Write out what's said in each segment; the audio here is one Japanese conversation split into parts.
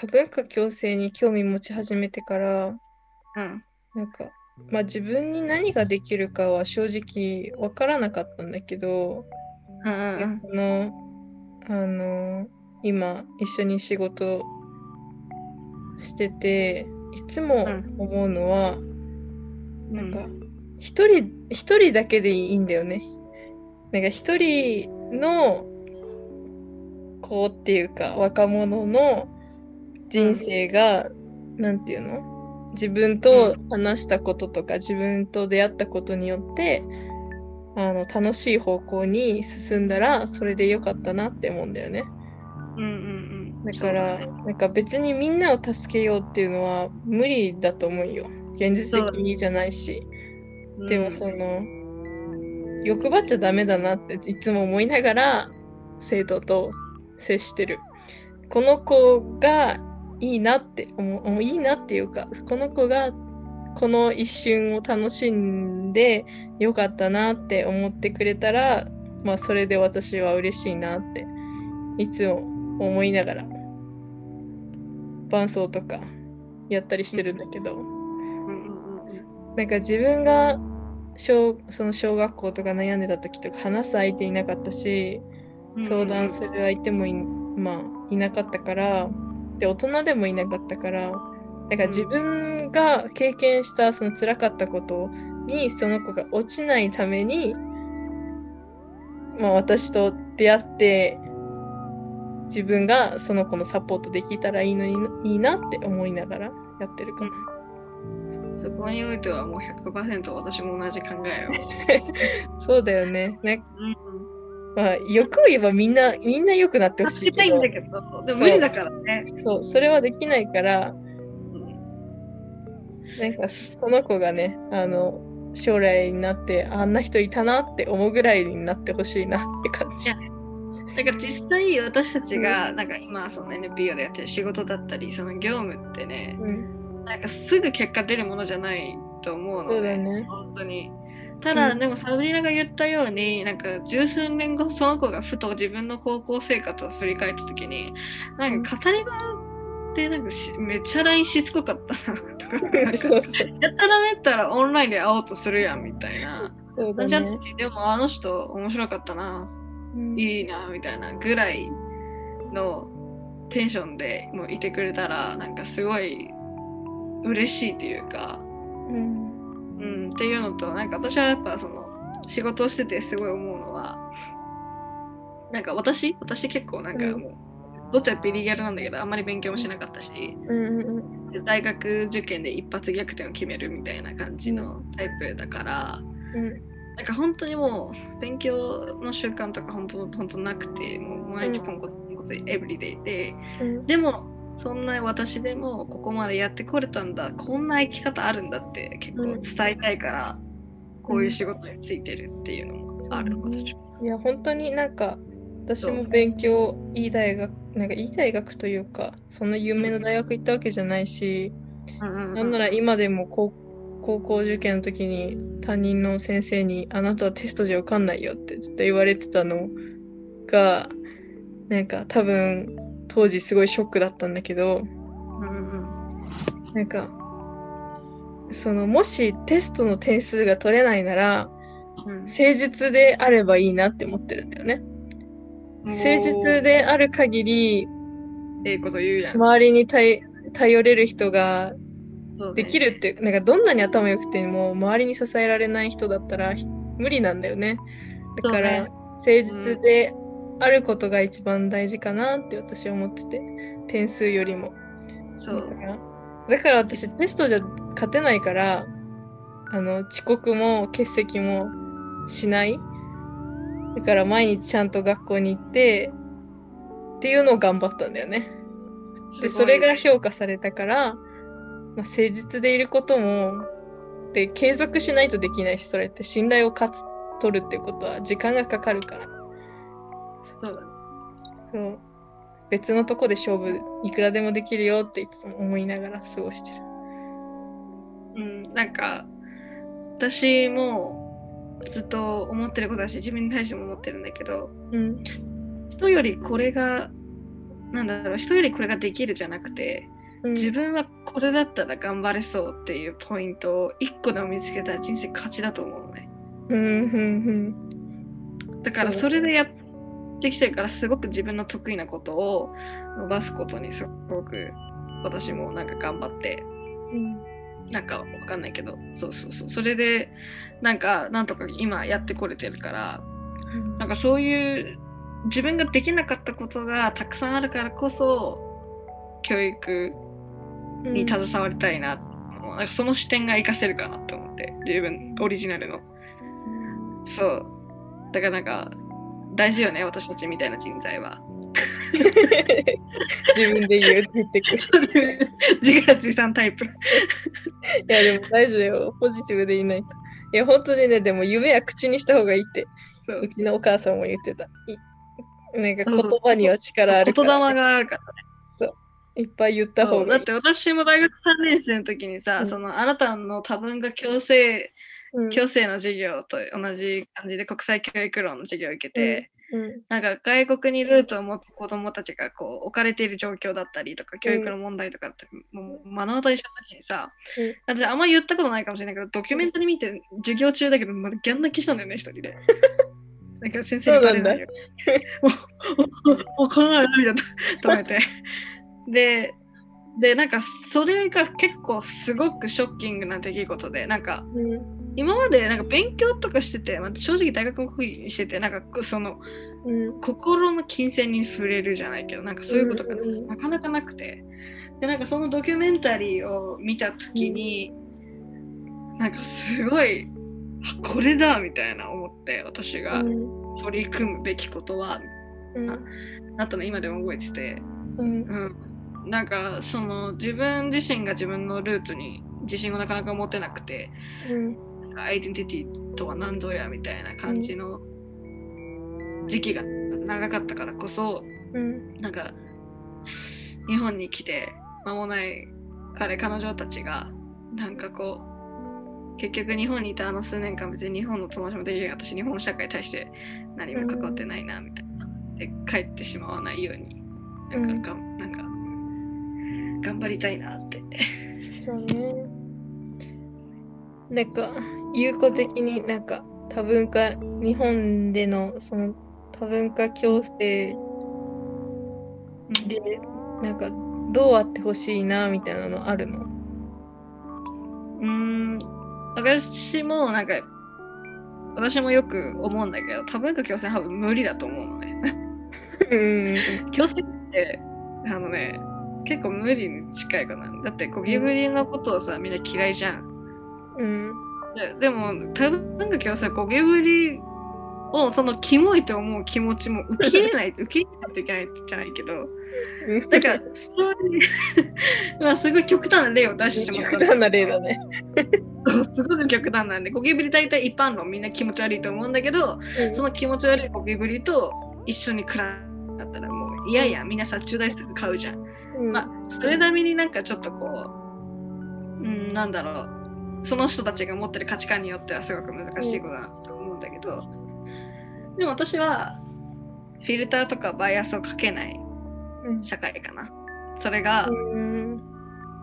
多文化共生に興味持ち始めてからうん。なんかまあ自分に何ができるかは正直わからなかったんだけど、うんうんこのあの今一緒に仕事してていつも思うのは、うん。なんか一人一人だけでいいんだよね。なんか一人の子っていうか若者の人生が、なんていうの？自分と話したこととか、自分と出会ったことによってあの楽しい方向に進んだらそれでよかったなって思うんだよね。うんうんうん。だからねなんか別にみんなを助けようっていうのは無理だと思うよ。現実的にじゃないし。でもその、欲張っちゃダメだなっていつも思いながら生徒と接してる。この子がいいなって思ういいなっていうかこの子がこの一瞬を楽しんでよかったなって思ってくれたらまあそれで私は嬉しいなっていつも思いながら伴奏とかやったりしてるんだけど。なんか自分が小その小学校とか悩んでた時とか話す相手いなかったしうん。相談する相手もい,、まあ、いなかったからで大人でもいなかったからなんか自分が経験したその辛かったことにその子が落ちないために、まあ、私と出会って自分がその子のサポートできたらいいのにいいなって思いながらやってるから。そこにおいてはもう100%私も同じ考えを。そうだよね。ねうん。まあ、欲を言えばみんな、みんな良くなってほしいけど。助けたいんだ、けど、でも無理だからね。そう、それはできないから、うん。なんかその子がね、あの、将来になって、あんな人いたなって思うぐらいになってほしいなって感じ。い。なんか実際私たちがなんか今その NPO でやってる仕事だったりその業務ってねうん、なんかすぐ結果出るものじゃないと思うのでそうだね。本当にただ、うん。でもサブリナが言ったようになんか十数年後その子がふと自分の高校生活を振り返った時になんか語り場ってなんかしめっちゃ LINE しつこかったなとか。やったらめったらオンラインで会おうとするやんみたいな。そうだじゃね。でもあの人面白かったな。うん。いいなみたいなぐらいのテンションでもういてくれたらなんかすごい嬉しいというか、うんうん、っていうのとなんか私はやっぱその仕事をしててすごい思うのはなんか私私結構なんかうん。もう、どっちはビリギャルなんだけどあんまり勉強もしなかったしうん大学受験で一発逆転を決めるみたいな感じのタイプだから、うん。なんか本当にもう勉強の習慣とか本当本当なくてもう毎日ポンコツポンコツエブリデイでうん。でもそんな私でもここまでやってこれたんだ。こんな生き方あるんだって結構伝えたいから、こういう仕事についてるっていうのもある、そうね私もい。や本当になんか私も勉強いい大学なんかいい大学というかそんな有名な大学行ったわけじゃないし、うんうんうん。なんなら今でも高高校受験の時に担任の先生に「あなたはテストじゃ受かんないよ」ってずっと言われてたのがなんか多分当時すごいショックだったんだけどうんうんなんかそのもしテストの点数が取れないならうん。誠実であればいいなって思ってるんだよね。誠実である限りええこと言うやん、周りに頼頼れる人ができるってなんかどんなに頭良くても周りに支えられない人だったらひ無理なんだよね。だから、誠実であることが一番大事かなって私は思ってて点数よりも。そう。だからだから私テストじゃ勝てないからあの遅刻も欠席もしない。だから毎日ちゃんと学校に行ってっていうのを頑張ったんだよね。ですそれが評価されたから、まあ、誠実でいることもで継続しないとできないしそれって信頼を勝つ取るってことは時間がかかるからそうだね。そう。別のとこで勝負いくらでもできるよっていつも思いながら過ごしてる。うん、なんか私もずっと思ってることだし自分に対しても思ってるんだけどうん。人よりこれがなんだろう人よりこれができるじゃなくてうん。自分はこれだったら頑張れそうっていうポイントを一個でも見つけたら人生勝ちだと思うのね。うんうんだからそれでやってきてるからすごく自分の得意なことを伸ばすことにすごく私もなんか頑張ってうん。なんかわかんないけどそうそうそう。それでなんかなんとか今やってこれてるからうん。なんかそういう自分ができなかったことがたくさんあるからこそ教育に携わりたいな,、なんかその視点が活かせるかなと思って自分オリジナルの。そう。だからなんか大事よね私たちみたいな人材は 自分で言うって言ってくる。自画自賛タイプいやでも大事だよ。ポジティブでいないと。いや本当にね、でも夢は口にした方がいいって、そううちのお母さんも言ってた。いなんか言葉には力ある言から、霊があるからいっぱい言った方がいい。だって私も大学3年生の時にさ、うんそのあなたの多文化共生うん共生の授業と同じ感じで国際教育論の授業を受けて、うんなんか外国にルーツを持つ子どもたちがこう置かれている状況だったりとか教育の問題とかってもう目の当たりした時にさ、うん私あんま言ったことないかもしれないけどドキュメンタリー見て授業中だけどまだギャン泣きしたんだよね一人で。なんか先生にバレないよ。もう、もうこの前涙と止めて。で、で、なんかそれが結構すごくショッキングな出来事で、なんかうん。今までなんか勉強とかしてて、まあ、正直大学国技してて、なんかそのうん。心の金銭に触れるじゃないけど、なんかそういうことがうんうんうん。なかなかなくて。で、なんかそのドキュメンタリーを見たときに、なんかすごい、あこれだみたいな思って、私が取り組むべきことは、うん。あとね、今でも覚えてて、うん。うん、なんかその自分自身が自分のルーツに自信をなかなか持てなくて、うん。アイデンティティとは何ぞやみたいな感じの時期が長かったからこそ、うん。なんか日本に来て間もない彼彼女たちがなんかこう結局日本にいたあの数年間別に日本の友達もできる私日本社会に対して何も関わってないなみたいな、で帰ってしまわないようになんかがん、なんか頑張りたいなってそうね。なんか、有効的になんか多文化、日本でのその多文化共生で、なんかどうあってほしいなみたいなのあるの？うーん私もなんか私もよく思うんだけど多文化共生多分無理だと思うのねうん。共生ってあのね結構無理に近いかな。だってゴキブリのことをさみんな嫌いじゃん。うん。ででも多文化共生ゴキブリをそのキモいと思う気持ちも受け入れない 受け入れないといけないじゃないけど。なんかそういう まあすごい極端な例を出してしまった。極端な例だね。すごく極端なんでゴキブリ大体一般論みんな気持ち悪いと思うんだけどその気持ち悪いゴキブリと一緒に暮らったらもういや。いやみんな殺虫剤すぐ買うじゃん。うん。まあそれなみになんかちょっとこううんなんだろう。その人たちが持ってる価値観によってはすごく難しいことだなと思うんだけど、でも私はフィルターとかバイアスをかけないうん。社会かな。それがうん。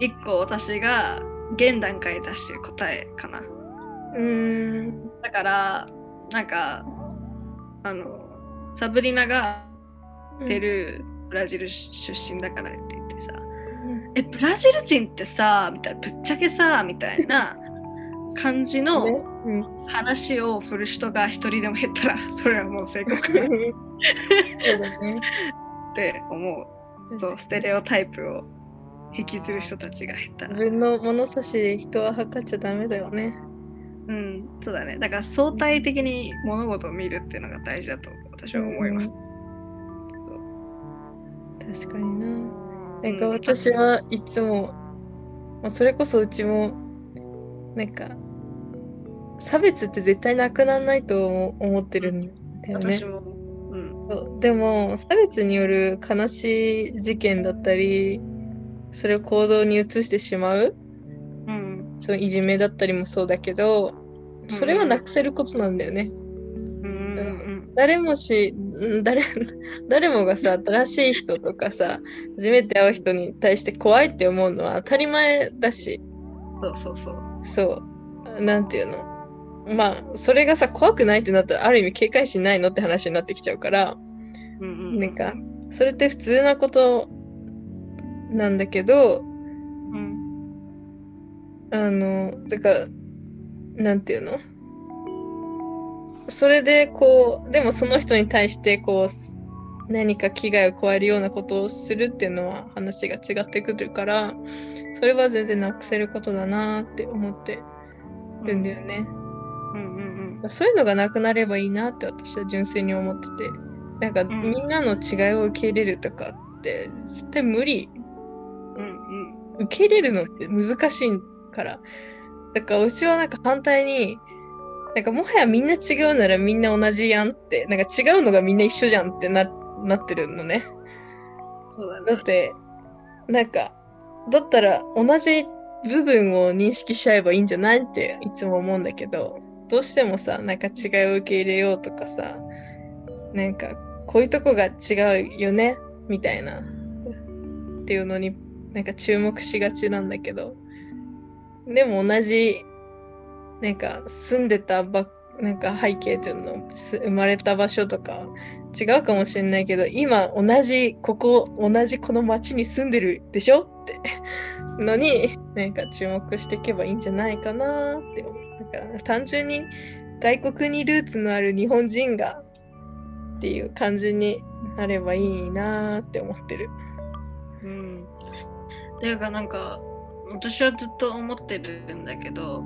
一個私が現段階で出してる答えかな。うん。だからなんかあのサブリナがペルー、ブラジル出身だからって言ってさ「えブラジル人ってさ」みたいなぶっちゃけさみたいな感じ ねのうん。話を振る人が一人でも減ったらそれはもう成功かなっそうだね。て思う。そうステレオタイプを引きずる人たちが減ったら。自分の物差しで人は測っちゃダメだよね。うんそうだね。だから相対的に物事を見るっていうのが大事だと私は思います、確かにな。なん。か私はいつも、まあ、それこそうちも、なんか、差別って絶対なくならないと思ってるんだよね。私。もうん。そう。でも、差別による悲しい事件だったり、それを行動に移してしまう、うん。そのいじめだったりもそうだけど、それはなくせることなんだよね。うん。うん。誰もし誰誰もがさ新しい人とかさ初めて会う人に対して怖いって思うのは当たり前だし。そうそうそう。そう。なんていうの。まあそれがさ怖くないってなったらある意味警戒心ないのって話になってきちゃうから、うんうん、なんかそれって普通なことなんだけど、うん、あのだからなんていうのそれでこうでもその人に対してこう何か危害を加えるようなことをするっていうのは話が違ってくるからそれは全然なくせることだなって思ってるんだよね。うんうんうん、そういうのがなくなればいいなって私は純粋に思ってて。なんかみんなの違いを受け入れるとかって絶対無理、うんうん、受け入れるのって難しいから。だからうちはなんか反対になんかもはやみんな違うならみんな同じやんって、なんか違うのがみんな一緒じゃんってななってるのね。そうだね。だって、なんか、だったら同じ部分を認識しちゃえばいいんじゃないっていつも思うんだけど、どうしてもさ、なんか違いを受け入れようとかさ、なんかこういうとこが違うよねみたいなっていうのになんか注目しがちなんだけど、でも同じなんか住んでたばなんか背景というの生まれた場所とか違うかもしれないけど今同じここ同じこの町に住んでるでしょって のになんか注目していけばいいんじゃないかなって思うだから単純に外国にルーツのある日本人がっていう感じになればいいなって思ってる。うん。ていうかなんか私はずっと思ってるんだけど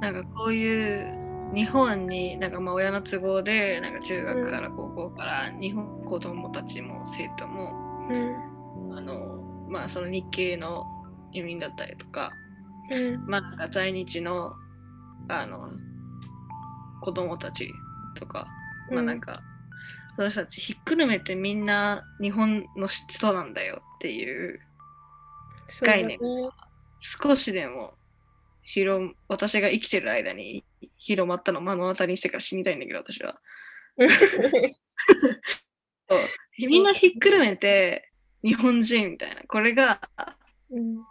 なんかこういう日本になんかまあ親の都合でなんか中学から高校から日本子供たちも生徒も、うん、あのまあその日系の移民だったりとか、うん、まあなんか在日のあの子供たちとか、まあなんか、その人たちひっくるめてみんな日本の人なんだよっていう概念が少しでも広私が生きてる間に広まったのを目の当たりにしてから死にたいんだけど私は。そうみんなひっくるめて日本人みたいなこれが、うん、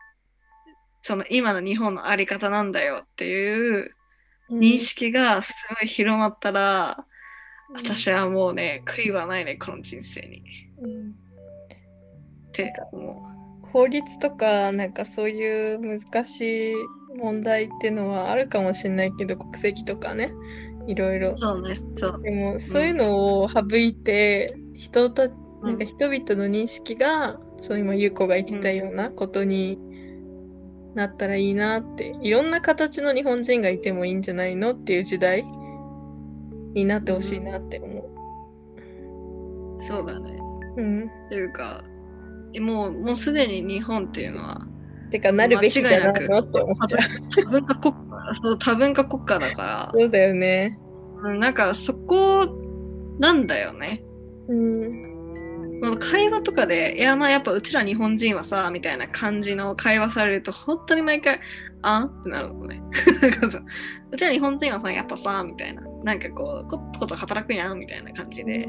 その今の日本の在り方なんだよっていう認識がすごい広まったら、うん、私はもうね悔いはないねこの人生に。うん、って思う。法律とかなんかそういう難しい問題っていうのはあるかもしれないけど国籍とかねいろいろそうねそうでもそういうのを省いて、うん、人たなんか人々の認識が、そう今優子が言ってたようなことになったらいいなって、いろんな形の日本人がいてもいいんじゃないのっていう時代になってほしいなって思う。そうだね。うん。というかもうもうすでに日本っていうのはてかなるべきじゃないのって思っちゃう。多文化国家そう多文化国家だから。そうだよね。なんかそこなんだよね。うん。会話とかで、いやまあやっぱうちら日本人はさ、みたいな感じの会話されると、本当に毎回、あんってなるのね。うちら日本人はさ、やっぱさ、みたいな。なんかこう、こっこと働くやん、みたいな感じで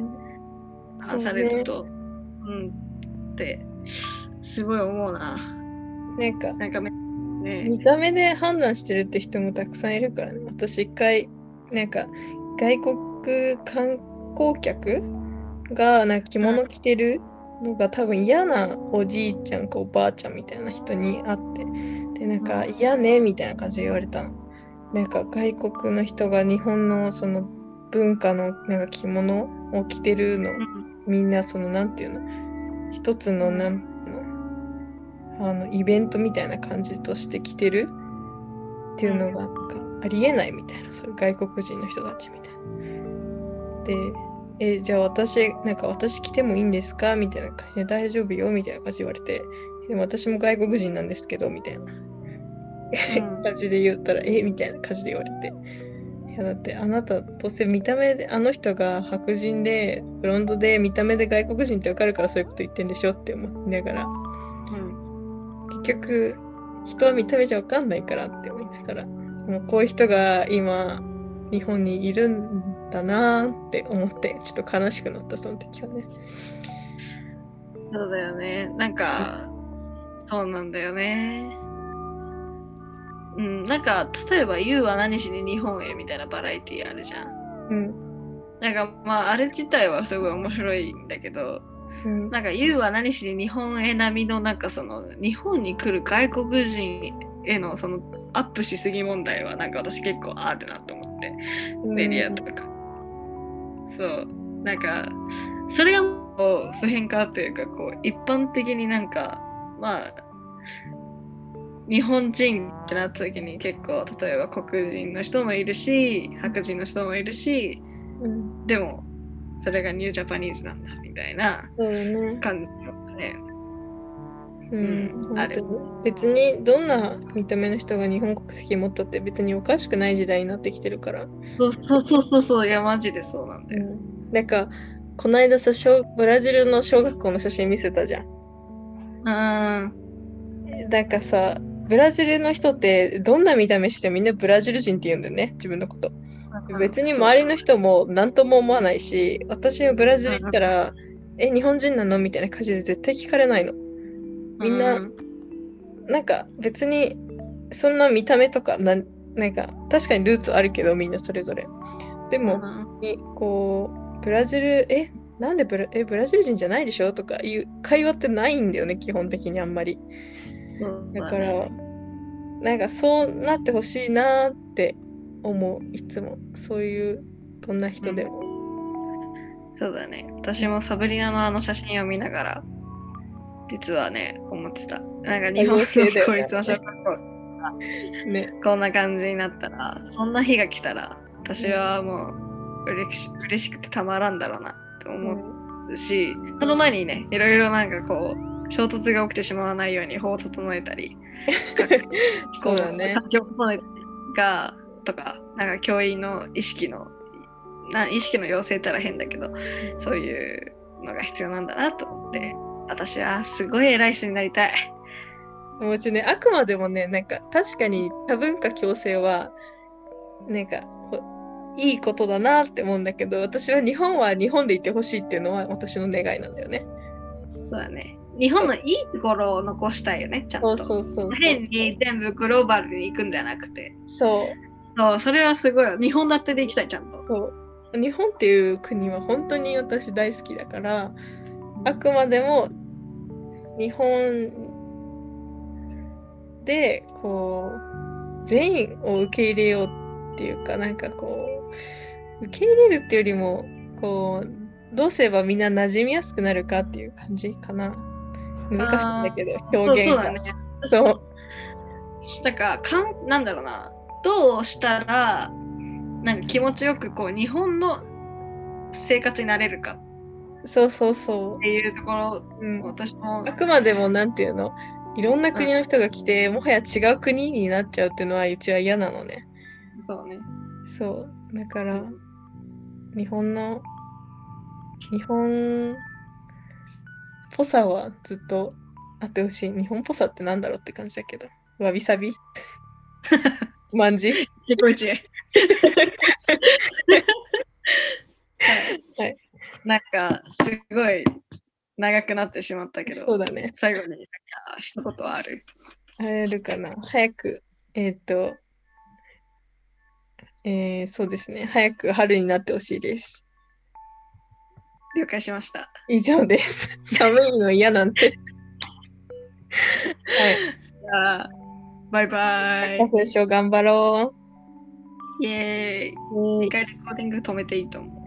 話されると、うん、うんって、すごい思うな。なんか、なんかね、見た目で判断してるって人もたくさんいるからね。私一回、なんか、外国観光客がなんか着物着てるのが多分嫌なおじいちゃんかおばあちゃんみたいな人に会って、で、なんか嫌ねみたいな感じで言われたの。なんか外国の人が日本のその文化のなんか着物を着てるの、みんなそのなんていうの？一つのなんあのイベントみたいな感じとして来てる？っていうのがなんかありえないみたいな。そういう外国人の人たちみたいな。でえじゃあ私なんか私来てもいいんですか？みたいな。感じで大丈夫よ。みたいな感じで言われてでも私も外国人なんですけどみたいな、感じで言ったらえ？みたいな感じで言われていやだってあなたどうせ見た目であの人が白人でブロンドで見た目で外国人ってわかるからそういうこと言ってんでしょって思いながら結局人は見た目じゃ分かんないからって思いながらもうこういう人が今日本にいるんだなーって思ってちょっと悲しくなったその時はね。そうだよね。なんか、そうなんだよね。うん、なんか、例えば、YOU は何しに日本へみたいなバラエティあるじゃん。うんなんか、まあ、あれ自体はすごい面白いんだけど、うんなんか、YOU は何しに日本へ並みの、なんかその、日本に来る外国人への、その、アップしすぎ問題は、なんか私結構あるなと思って。メディアとか。そう。なんか、それがもう普遍化というか、こう、一般的になんか、まあ、日本人ってなった時に結構、例えば黒人の人もいるし、白人の人もいるし、うんでも、それがニュージャパニーズなんだみたいな。感じだったね。うん、うんある別にどんな見た目の人が日本国籍持ったって別におかしくない時代になってきてるから。そうそうそうそうそう、いや、マジでそうなんだよ。なんかこの間さ小ブラジルの小学校の写真見せたじゃん。うん。なんかさブラジルの人ってどんな見た目してもみんなブラジル人って言うんだよね？自分のこと。別に周りの人も何とも思わないし私がブラジル行ったら「え日本人なの?」みたいな感じで絶対聞かれないの。みんなうんなんか別にそんな見た目とかなんなんか確かにルーツあるけどみんなそれぞれ。でも、にこうブラジルえなんでブラえブラジル人じゃないでしょ？とかいう会話ってないんだよね基本的にあんまり。だから、なんかそうなってほしいなって思ういつもそういうどんな人でも。そうだね。私もサブリナのあの写真を見ながら、実はね、思ってた。なんか日本の公立の小学校、ね。こんな感じになったら、そんな日が来たら、私はもう嬉し嬉しくてたまらんだろうなって思うし、その前にね、いろいろなんかこう、衝突が起きてしまわないように法を整えたり、そうだね。環境を整えたりが、とか、なんか教員の意識の、な意識の要請ったら変だけど、そういうのが必要なんだなと思って、私はすごい偉い人になりたい。もちねあくまでもねなんか確かに多文化共生はなんかほいいことだなって思うんだけど私は日本は日本でいてほしいっていうのは私の願いなんだよね。そうだね。日本のいいところを残したいよね、ちゃんと。そうそうそうそ変う。に全部グローバルに行くんじゃなくて。そうそう、それはすごい。日本だってで行きたい、ちゃんと。そう日本っていう国は本当に私大好きだからあくまでも日本でこう全員を受け入れようっていうかなんかこう受け入れるっていうよりもこうどうすればみんな馴染みやすくなるかっていう感じかな難しいんだけど表現がそうそうだね。そうなんかかん、なんだろうな。どうしたら、なんか気持ちよくこう、日本の生活になれるかそうそうそっていうところ、う、うん、私もあくまでもなんていうの？いろんな国の人が来て、もはや違う国になっちゃうっていうのはうちは嫌なのね。そうね。そう。だから、日本の、日本っぽさはずっとあってほしい。日本っぽさってなんだろうって感じだけど。わびさび まんじはい。はいなんか、すごい長くなってしまったけど、そうだね。最後に一言はある？あれるかな早く、えっ、と、えー、そうですね。早く春になってほしいです。了解しました。以上です。寒いの嫌なんて。はい。じゃあ、バイバイ。花粉症頑張ろイェーイ。一回レコーディング止めていいと思う。